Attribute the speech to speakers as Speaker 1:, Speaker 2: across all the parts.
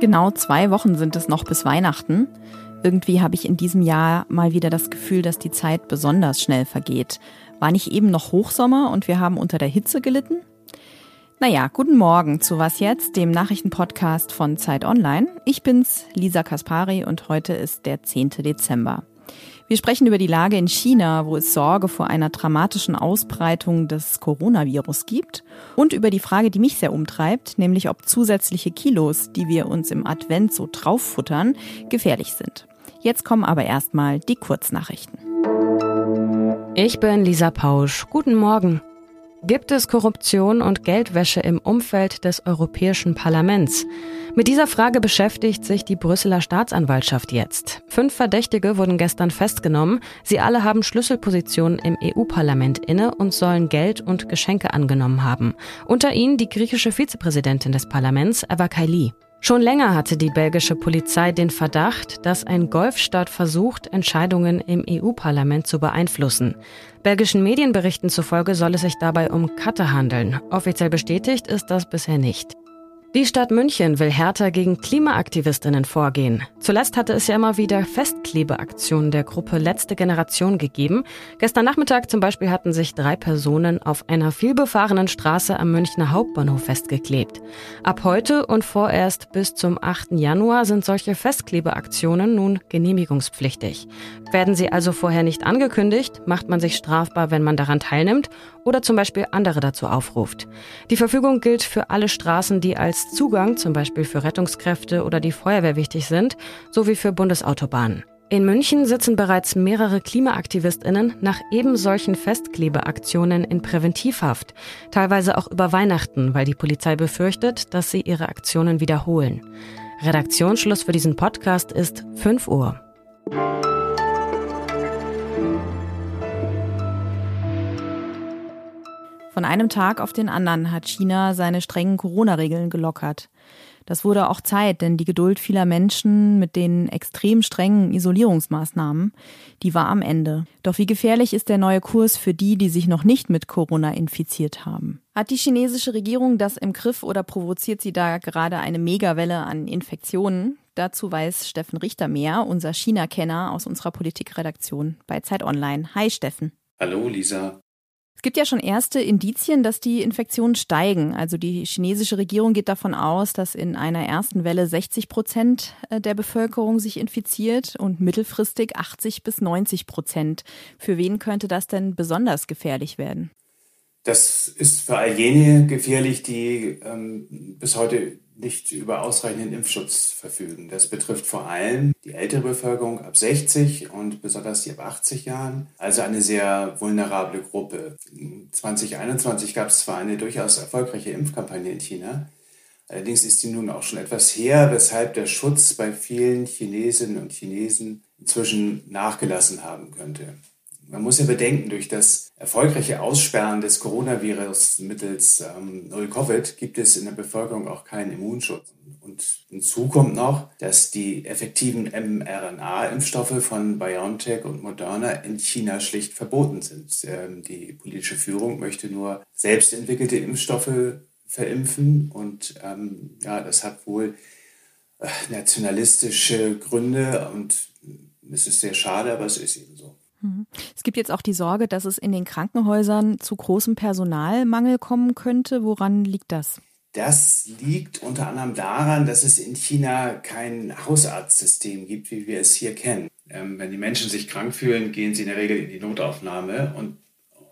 Speaker 1: Genau zwei Wochen sind es noch bis Weihnachten. Irgendwie habe ich in diesem Jahr mal wieder das Gefühl, dass die Zeit besonders schnell vergeht. War nicht eben noch Hochsommer und wir haben unter der Hitze gelitten? Naja, guten Morgen zu Was jetzt, dem Nachrichtenpodcast von Zeit Online. Ich bin's, Lisa Kaspari und heute ist der 10. Dezember. Wir sprechen über die Lage in China, wo es Sorge vor einer dramatischen Ausbreitung des Coronavirus gibt und über die Frage, die mich sehr umtreibt, nämlich ob zusätzliche Kilos, die wir uns im Advent so drauffuttern, gefährlich sind. Jetzt kommen aber erstmal die Kurznachrichten.
Speaker 2: Ich bin Lisa Pausch. Guten Morgen. Gibt es Korruption und Geldwäsche im Umfeld des Europäischen Parlaments? Mit dieser Frage beschäftigt sich die Brüsseler Staatsanwaltschaft jetzt. Fünf Verdächtige wurden gestern festgenommen. Sie alle haben Schlüsselpositionen im EU-Parlament inne und sollen Geld und Geschenke angenommen haben. Unter ihnen die griechische Vizepräsidentin des Parlaments, Eva Kaili. Schon länger hatte die belgische Polizei den Verdacht, dass ein Golfstaat versucht, Entscheidungen im EU-Parlament zu beeinflussen. Belgischen Medienberichten zufolge soll es sich dabei um Katte handeln. Offiziell bestätigt ist das bisher nicht. Die Stadt München will härter gegen Klimaaktivistinnen vorgehen. Zuletzt hatte es ja immer wieder Festklebeaktionen der Gruppe Letzte Generation gegeben. Gestern Nachmittag zum Beispiel hatten sich drei Personen auf einer vielbefahrenen Straße am Münchner Hauptbahnhof festgeklebt. Ab heute und vorerst bis zum 8. Januar sind solche Festklebeaktionen nun genehmigungspflichtig. Werden sie also vorher nicht angekündigt, macht man sich strafbar, wenn man daran teilnimmt oder zum Beispiel andere dazu aufruft. Die Verfügung gilt für alle Straßen, die als Zugang zum Beispiel für Rettungskräfte oder die Feuerwehr wichtig sind, sowie für Bundesautobahnen. In München sitzen bereits mehrere Klimaaktivistinnen nach eben solchen Festklebeaktionen in Präventivhaft, teilweise auch über Weihnachten, weil die Polizei befürchtet, dass sie ihre Aktionen wiederholen. Redaktionsschluss für diesen Podcast ist 5 Uhr.
Speaker 1: Von einem Tag auf den anderen hat China seine strengen Corona-Regeln gelockert. Das wurde auch Zeit, denn die Geduld vieler Menschen mit den extrem strengen Isolierungsmaßnahmen, die war am Ende. Doch wie gefährlich ist der neue Kurs für die, die sich noch nicht mit Corona infiziert haben? Hat die chinesische Regierung das im Griff oder provoziert sie da gerade eine Megawelle an Infektionen? Dazu weiß Steffen Richter mehr, unser China-Kenner aus unserer Politikredaktion bei Zeit Online. Hi Steffen.
Speaker 3: Hallo Lisa.
Speaker 1: Es gibt ja schon erste Indizien, dass die Infektionen steigen. Also die chinesische Regierung geht davon aus, dass in einer ersten Welle 60 Prozent äh, der Bevölkerung sich infiziert und mittelfristig 80 bis 90 Prozent. Für wen könnte das denn besonders gefährlich werden?
Speaker 3: Das ist für all jene gefährlich, die ähm, bis heute nicht über ausreichenden Impfschutz verfügen. Das betrifft vor allem die ältere Bevölkerung ab 60 und besonders die ab 80 Jahren, also eine sehr vulnerable Gruppe. 2021 gab es zwar eine durchaus erfolgreiche Impfkampagne in China, allerdings ist die nun auch schon etwas her, weshalb der Schutz bei vielen Chinesinnen und Chinesen inzwischen nachgelassen haben könnte. Man muss ja bedenken, durch das erfolgreiche Aussperren des Coronavirus mittels ähm, Null-Covid gibt es in der Bevölkerung auch keinen Immunschutz. Und hinzu kommt noch, dass die effektiven mRNA-Impfstoffe von BioNTech und Moderna in China schlicht verboten sind. Ähm, die politische Führung möchte nur selbst entwickelte Impfstoffe verimpfen und ähm, ja, das hat wohl äh, nationalistische Gründe und es ist sehr schade, aber es ist eben so.
Speaker 1: Mhm. Es gibt jetzt auch die Sorge, dass es in den Krankenhäusern zu großem Personalmangel kommen könnte. Woran liegt das?
Speaker 3: Das liegt unter anderem daran, dass es in China kein Hausarztsystem gibt, wie wir es hier kennen. Ähm, wenn die Menschen sich krank fühlen, gehen sie in der Regel in die Notaufnahme und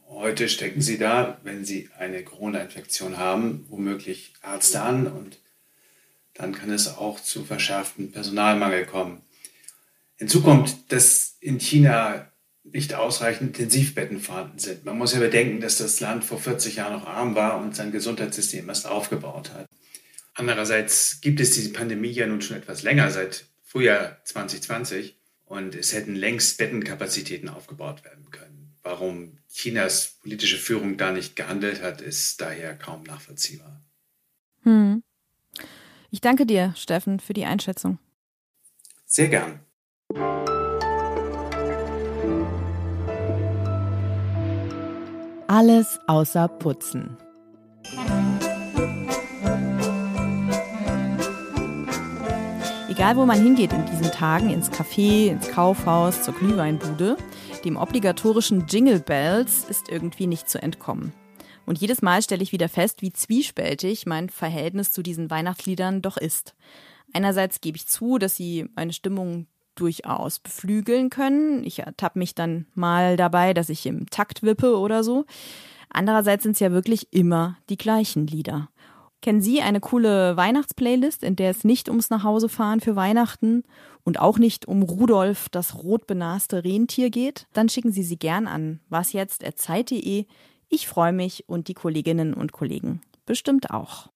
Speaker 3: heute stecken sie da, wenn sie eine Corona-Infektion haben, womöglich Ärzte an und dann kann es auch zu verschärftem Personalmangel kommen. Hinzu kommt, dass in China nicht ausreichend Intensivbetten vorhanden sind. Man muss ja bedenken, dass das Land vor 40 Jahren noch arm war und sein Gesundheitssystem erst aufgebaut hat. Andererseits gibt es diese Pandemie ja nun schon etwas länger, seit Frühjahr 2020, und es hätten längst Bettenkapazitäten aufgebaut werden können. Warum Chinas politische Führung da nicht gehandelt hat, ist daher kaum nachvollziehbar.
Speaker 1: Hm. Ich danke dir, Steffen, für die Einschätzung.
Speaker 3: Sehr gern.
Speaker 1: Alles außer Putzen. Egal, wo man hingeht in diesen Tagen, ins Café, ins Kaufhaus, zur Glühweinbude, dem obligatorischen Jingle Bells ist irgendwie nicht zu entkommen. Und jedes Mal stelle ich wieder fest, wie zwiespältig mein Verhältnis zu diesen Weihnachtsliedern doch ist. Einerseits gebe ich zu, dass sie meine Stimmung durchaus beflügeln können. Ich ertappe mich dann mal dabei, dass ich im Takt wippe oder so. Andererseits sind es ja wirklich immer die gleichen Lieder. Kennen Sie eine coole Weihnachtsplaylist, in der es nicht ums Nachhausefahren für Weihnachten und auch nicht um Rudolf, das rot benaste Rentier geht? Dann schicken Sie sie gern an wasjetzt.zeit.de. Ich freue mich und die Kolleginnen und Kollegen bestimmt auch.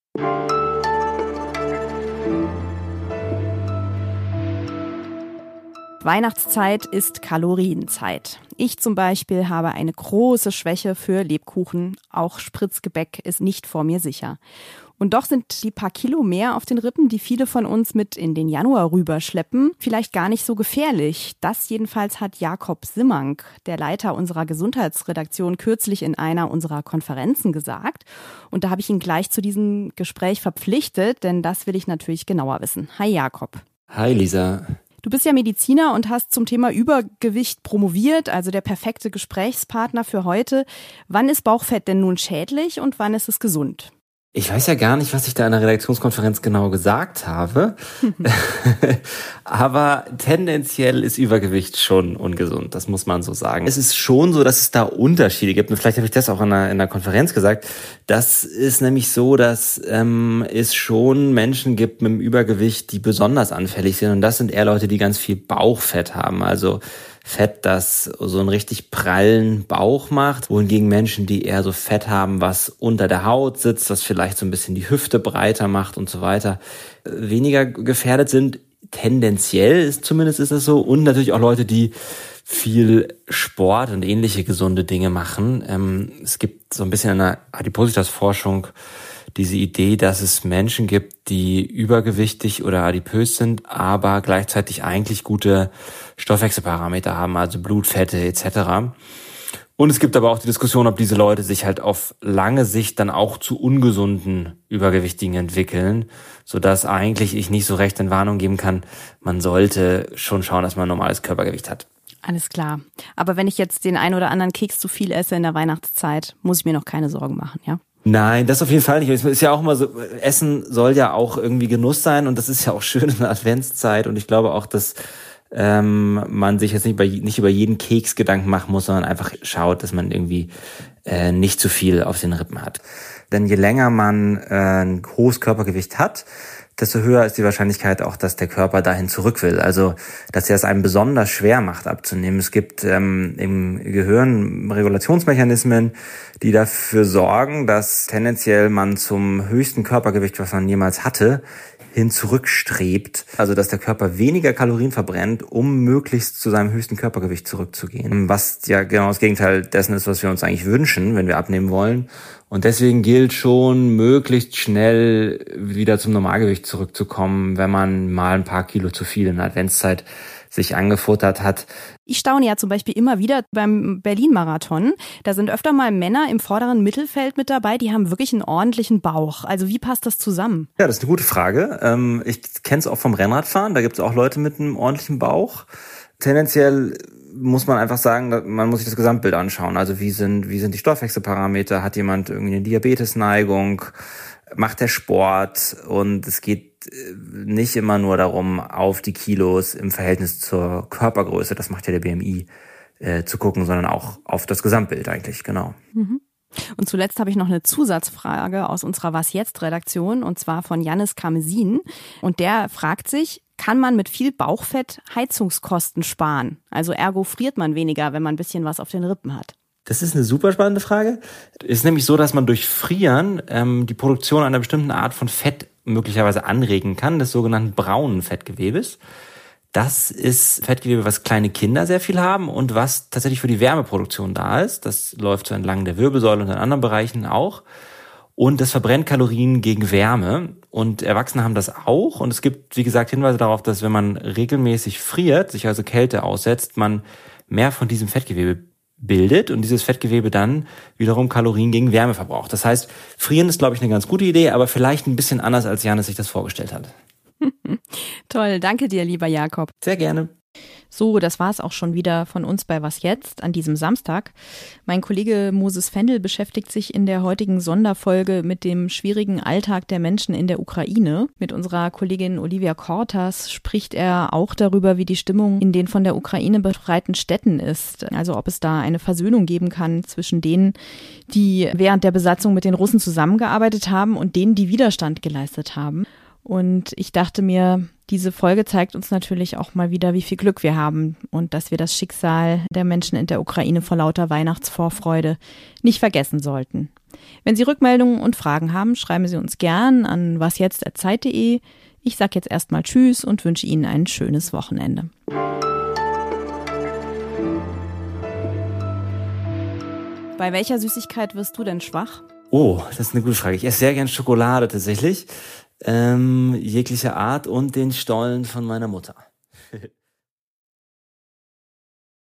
Speaker 1: Weihnachtszeit ist Kalorienzeit. Ich zum Beispiel habe eine große Schwäche für Lebkuchen. Auch Spritzgebäck ist nicht vor mir sicher. Und doch sind die paar Kilo mehr auf den Rippen, die viele von uns mit in den Januar rüberschleppen, vielleicht gar nicht so gefährlich. Das jedenfalls hat Jakob Simmank, der Leiter unserer Gesundheitsredaktion, kürzlich in einer unserer Konferenzen gesagt. Und da habe ich ihn gleich zu diesem Gespräch verpflichtet, denn das will ich natürlich genauer wissen. Hi Jakob.
Speaker 4: Hi Lisa.
Speaker 1: Du bist ja Mediziner und hast zum Thema Übergewicht promoviert, also der perfekte Gesprächspartner für heute. Wann ist Bauchfett denn nun schädlich und wann ist es gesund?
Speaker 4: Ich weiß ja gar nicht, was ich da in der Redaktionskonferenz genau gesagt habe. Aber tendenziell ist Übergewicht schon ungesund, das muss man so sagen. Es ist schon so, dass es da Unterschiede gibt. Und vielleicht habe ich das auch in der, in der Konferenz gesagt. Das ist nämlich so, dass ähm, es schon Menschen gibt mit dem Übergewicht, die besonders anfällig sind. Und das sind eher Leute, die ganz viel Bauchfett haben. Also Fett, das so einen richtig prallen Bauch macht, wohingegen Menschen, die eher so Fett haben, was unter der Haut sitzt, was vielleicht so ein bisschen die Hüfte breiter macht und so weiter, weniger gefährdet sind. Tendenziell ist zumindest ist es so. Und natürlich auch Leute, die viel Sport und ähnliche gesunde Dinge machen. Ähm, es gibt so ein bisschen in der Adipositas-Forschung diese Idee, dass es Menschen gibt, die übergewichtig oder adipös sind, aber gleichzeitig eigentlich gute Stoffwechselparameter haben, also Blutfette etc. Und es gibt aber auch die Diskussion, ob diese Leute sich halt auf lange Sicht dann auch zu ungesunden Übergewichtigen entwickeln, so dass eigentlich ich nicht so recht in Warnung geben kann, man sollte schon schauen, dass man normales Körpergewicht hat.
Speaker 1: Alles klar. Aber wenn ich jetzt den ein oder anderen Keks zu viel esse in der Weihnachtszeit, muss ich mir noch keine Sorgen machen, ja?
Speaker 4: Nein, das auf jeden Fall nicht. Es ist ja auch immer so, Essen soll ja auch irgendwie Genuss sein und das ist ja auch schön in der Adventszeit und ich glaube auch, dass ähm, man sich jetzt nicht, bei, nicht über jeden Keks Gedanken machen muss, sondern einfach schaut, dass man irgendwie äh, nicht zu viel auf den Rippen hat. Denn je länger man äh, ein hohes Körpergewicht hat, desto höher ist die Wahrscheinlichkeit auch, dass der Körper dahin zurück will. Also, dass er es einem besonders schwer macht abzunehmen. Es gibt ähm, im Gehirn Regulationsmechanismen, die dafür sorgen, dass tendenziell man zum höchsten Körpergewicht, was man jemals hatte, hin zurückstrebt. Also dass der Körper weniger Kalorien verbrennt, um möglichst zu seinem höchsten Körpergewicht zurückzugehen. Was ja genau das Gegenteil dessen ist, was wir uns eigentlich wünschen, wenn wir abnehmen wollen. Und deswegen gilt schon, möglichst schnell wieder zum Normalgewicht zurückzukommen, wenn man mal ein paar Kilo zu viel in der Adventszeit sich angefuttert hat.
Speaker 1: Ich staune ja zum Beispiel immer wieder beim Berlin-Marathon. Da sind öfter mal Männer im vorderen Mittelfeld mit dabei, die haben wirklich einen ordentlichen Bauch. Also wie passt das zusammen?
Speaker 4: Ja, das ist eine gute Frage. Ähm, ich kenne es auch vom Rennradfahren. Da gibt es auch Leute mit einem ordentlichen Bauch. Tendenziell muss man einfach sagen, man muss sich das Gesamtbild anschauen. Also wie sind, wie sind die Stoffwechselparameter? Hat jemand irgendwie eine Diabetesneigung? Macht der Sport? Und es geht nicht immer nur darum, auf die Kilos im Verhältnis zur Körpergröße, das macht ja der BMI, äh, zu gucken, sondern auch auf das Gesamtbild eigentlich, genau.
Speaker 1: Mhm. Und zuletzt habe ich noch eine Zusatzfrage aus unserer Was jetzt Redaktion und zwar von Jannis Kamesin. Und der fragt sich, kann man mit viel Bauchfett Heizungskosten sparen? Also ergo friert man weniger, wenn man ein bisschen was auf den Rippen hat.
Speaker 4: Das ist eine super spannende Frage. Es ist nämlich so, dass man durch Frieren ähm, die Produktion einer bestimmten Art von Fett möglicherweise anregen kann, des sogenannten braunen Fettgewebes. Das ist Fettgewebe, was kleine Kinder sehr viel haben und was tatsächlich für die Wärmeproduktion da ist. Das läuft so entlang der Wirbelsäule und in anderen Bereichen auch. Und das verbrennt Kalorien gegen Wärme. Und Erwachsene haben das auch. Und es gibt, wie gesagt, Hinweise darauf, dass wenn man regelmäßig friert, sich also Kälte aussetzt, man mehr von diesem Fettgewebe bildet und dieses Fettgewebe dann wiederum Kalorien gegen Wärme verbraucht. Das heißt, frieren ist, glaube ich, eine ganz gute Idee, aber vielleicht ein bisschen anders, als Janis sich das vorgestellt hat.
Speaker 1: Toll, danke dir, lieber Jakob.
Speaker 4: Sehr gerne.
Speaker 1: So, das war es auch schon wieder von uns bei Was jetzt an diesem Samstag. Mein Kollege Moses Fendel beschäftigt sich in der heutigen Sonderfolge mit dem schwierigen Alltag der Menschen in der Ukraine. Mit unserer Kollegin Olivia Kortas spricht er auch darüber, wie die Stimmung in den von der Ukraine befreiten Städten ist. Also ob es da eine Versöhnung geben kann zwischen denen, die während der Besatzung mit den Russen zusammengearbeitet haben und denen, die Widerstand geleistet haben. Und ich dachte mir, diese Folge zeigt uns natürlich auch mal wieder, wie viel Glück wir haben und dass wir das Schicksal der Menschen in der Ukraine vor lauter Weihnachtsvorfreude nicht vergessen sollten. Wenn Sie Rückmeldungen und Fragen haben, schreiben Sie uns gern an wasjetzt.zeit.de. Ich sage jetzt erstmal Tschüss und wünsche Ihnen ein schönes Wochenende. Bei welcher Süßigkeit wirst du denn schwach?
Speaker 4: Oh, das ist eine gute Frage. Ich esse sehr gern Schokolade tatsächlich ähm, jeglicher Art und den Stollen von meiner Mutter.